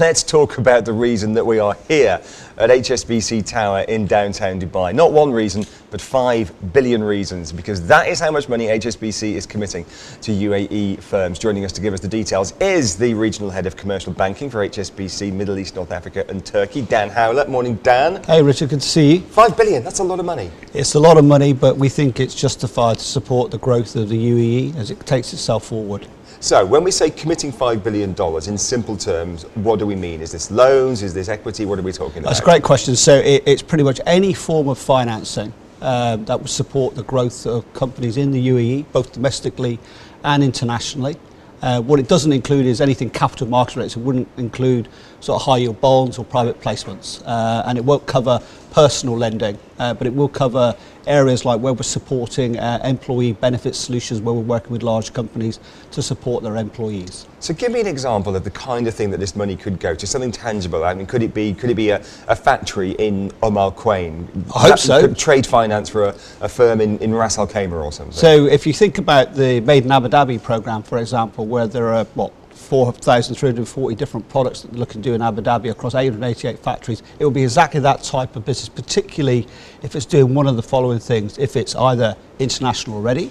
Let's talk about the reason that we are here at HSBC Tower in downtown Dubai. Not one reason, but five billion reasons, because that is how much money HSBC is committing to UAE firms. Joining us to give us the details is the Regional Head of Commercial Banking for HSBC Middle East, North Africa and Turkey, Dan Howlett. Morning, Dan. Hey, Richard, good to see you. Five billion, that's a lot of money. It's a lot of money, but we think it's justified to support the growth of the UAE as it takes itself forward. So, when we say committing $5 billion, in simple terms, what do we mean? Is this loans? Is this equity? What are we talking about? That's a great question. So, it, it's pretty much any form of financing um, that would support the growth of companies in the UAE, both domestically and internationally. Uh, what it doesn't include is anything capital market rates. It wouldn't include sort of high yield bonds or private placements. Uh, and it won't cover personal lending, uh, but it will cover areas like where we're supporting uh, employee benefit solutions, where we're working with large companies to support their employees. So, give me an example of the kind of thing that this money could go to, something tangible. I mean, could it be could it be a, a factory in Al Quwain? I hope so. Trade finance for a, a firm in, in Ras Al Khaimah or something. So, if you think about the Made in Abu Dhabi program, for example, where there are what 4,340 different products that they're looking to do in Abu Dhabi across 888 factories. It will be exactly that type of business, particularly if it's doing one of the following things. If it's either international already,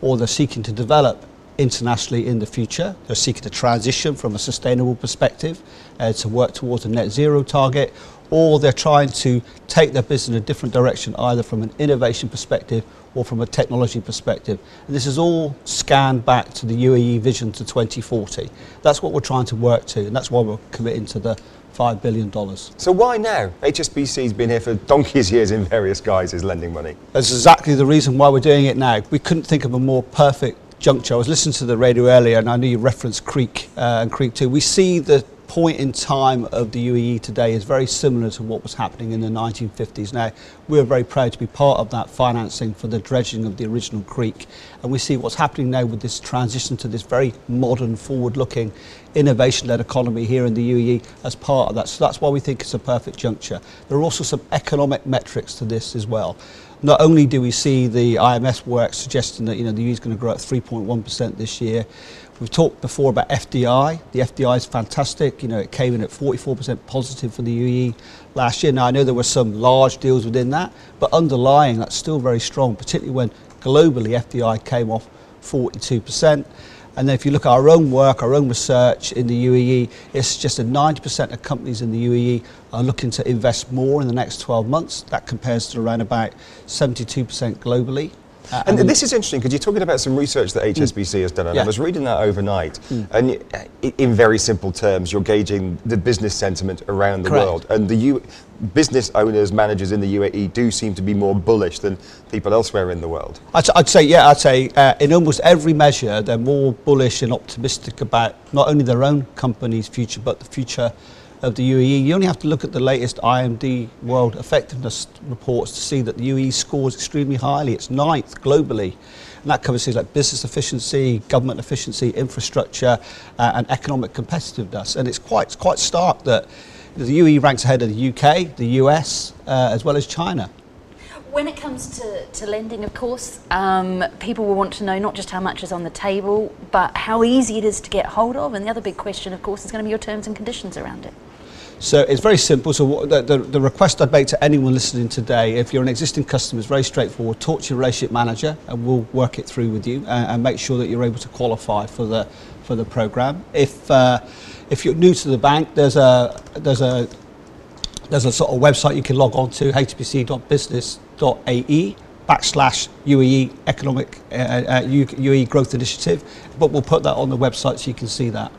or they're seeking to develop internationally in the future. They're seeking to transition from a sustainable perspective uh, to work towards a net zero target, or they're trying to take their business in a different direction, either from an innovation perspective or from a technology perspective. And this is all scanned back to the UAE vision to 2040. That's what we're trying to work to, and that's why we're committing to the $5 billion. So why now? HSBC's been here for donkey's years in various guises lending money. That's exactly the reason why we're doing it now. We couldn't think of a more perfect juncture. I was listening to the radio earlier and I knew you referenced Creek uh, and Creek 2. We see the point in time of the UAE today is very similar to what was happening in the 1950s. Now, we're very proud to be part of that financing for the dredging of the original creek. And we see what's happening now with this transition to this very modern, forward-looking, innovation-led economy here in the UAE as part of that. So that's why we think it's a perfect juncture. There are also some economic metrics to this as well. Not only do we see the IMF work suggesting that you know the UAE is going to grow at 3.1% this year, We've talked before about FDI. The FDI is fantastic. You know, it came in at 44% positive for the UAE last year. Now, I know there were some large deals within that, but underlying, that's still very strong, particularly when globally FDI came off 42%. And then if you look at our own work, our own research in the UAE, it's just that 90% of companies in the UAE are looking to invest more in the next 12 months. That compares to around about 72% globally. Uh, and, and this is interesting because you're talking about some research that HSBC mm, has done, and yeah. I was reading that overnight. Mm. And in very simple terms, you're gauging the business sentiment around the Correct. world, and the U- business owners, managers in the UAE do seem to be more bullish than people elsewhere in the world. I'd, I'd say, yeah, I'd say uh, in almost every measure, they're more bullish and optimistic about not only their own company's future, but the future of the UAE. You only have to look at the latest IMD World Competitiveness reports to see that the UAE scores extremely highly. It's ninth globally. And that covers things like business efficiency, government efficiency, infrastructure, uh, and economic competitiveness. And it's quite, it's quite stark that the UAE ranks ahead of the UK, the US, uh, as well as China. When it comes to, to lending, of course, um, people will want to know not just how much is on the table, but how easy it is to get hold of. And the other big question, of course, is going to be your terms and conditions around it. So it's very simple. So the, the, the, request I'd make to anyone listening today, if you're an existing customer, is very straightforward. Talk to your relationship manager and we'll work it through with you and, and make sure that you're able to qualify for the, for the program. If, uh, if you're new to the bank, there's a, there's a, there's a sort of website you can log on to, hbc.business.ae backslash UAE economic uh, uh, growth initiative, but we'll put that on the website so you can see that.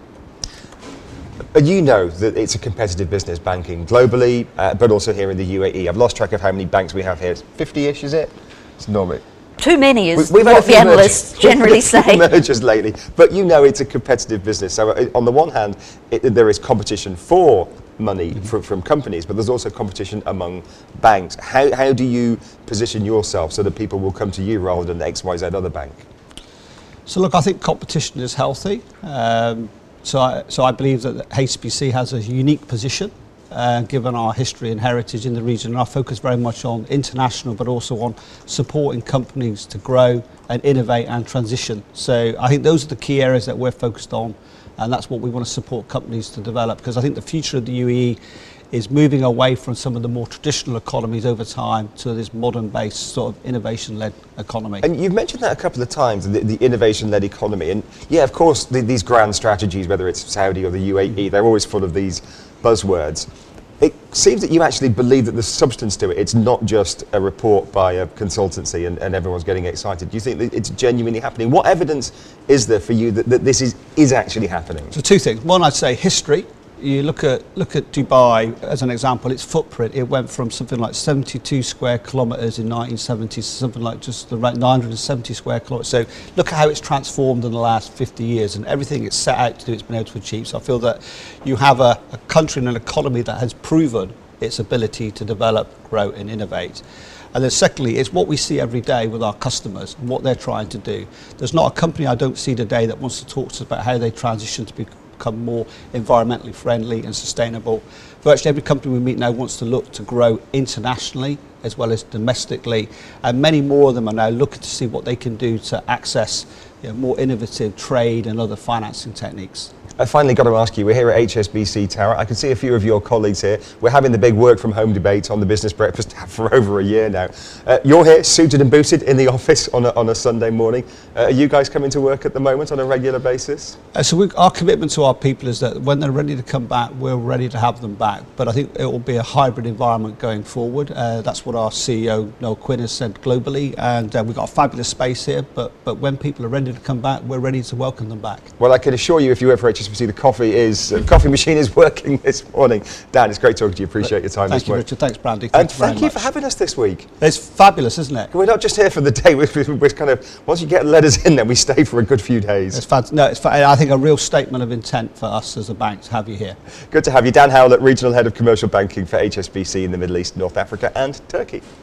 But you know that it's a competitive business banking globally, uh, but also here in the UAE. I've lost track of how many banks we have here. 50-ish, is it? It's normally. Too many is we, what the analysts generally say. mergers lately, but you know it's a competitive business. So uh, on the one hand, it, there is competition for money mm-hmm. from, from companies, but there's also competition among banks. How, how do you position yourself so that people will come to you rather than XYZ other bank? So look, I think competition is healthy. Um, so I, so I believe that HSBC has a unique position uh, given our history and heritage in the region. And our focus very much on international, but also on supporting companies to grow and innovate and transition. So I think those are the key areas that we're focused on And that's what we want to support companies to develop because I think the future of the UAE is moving away from some of the more traditional economies over time to this modern based sort of innovation led economy. And you've mentioned that a couple of times, the, the innovation led economy. And yeah, of course, the, these grand strategies, whether it's Saudi or the UAE, they're always full of these buzzwords. It seems that you actually believe that there's substance to it. It's not just a report by a consultancy and, and everyone's getting excited. Do you think that it's genuinely happening? What evidence is there for you that, that this is, is actually happening? So two things. One, I'd say history. You look at look at Dubai as an example. Its footprint it went from something like 72 square kilometres in 1970 to something like just around 970 square kilometres. So look at how it's transformed in the last 50 years, and everything it's set out to do, it's been able to achieve. So I feel that you have a, a country and an economy that has proven its ability to develop, grow, and innovate. And then secondly, it's what we see every day with our customers and what they're trying to do. There's not a company I don't see today that wants to talk to us about how they transition to be become more environmentally friendly and sustainable. Virtually every company we meet now wants to look to grow internationally as well as domestically, and many more of them are now looking to see what they can do to access you know, more innovative trade and other financing techniques. I finally got to ask you, we're here at HSBC Tower. I can see a few of your colleagues here. We're having the big work from home debate on the business breakfast for over a year now. Uh, you're here, suited and booted, in the office on a, on a Sunday morning. Uh, are you guys coming to work at the moment on a regular basis? Uh, so we, our commitment to our people is that when they're ready to come back, we're ready to have them back. But I think it will be a hybrid environment going forward. Uh, that's what our CEO, Noel Quinn, has said globally. And uh, we've got a fabulous space here. But, but when people are ready to come back, we're ready to welcome them back. Well, I can assure you, if you work for HSBC, the coffee is uh, coffee machine is working this morning. Dan, it's great talking to you. Appreciate your time Thank this you, morning. Richard. Thanks, Brandy. And Thank you thank you much. for having us this week. It's fabulous, isn't it? We're not just here for the day. We're, we're kind of once you get letters in, then we stay for a good few days. It's fant- no, it's fa- I think a real statement of intent for us as a bank to have you here. Good to have you, Dan Howlett, Regional Head of Commercial Banking for HSBC in the Middle East, North Africa, and Turkey. aqui.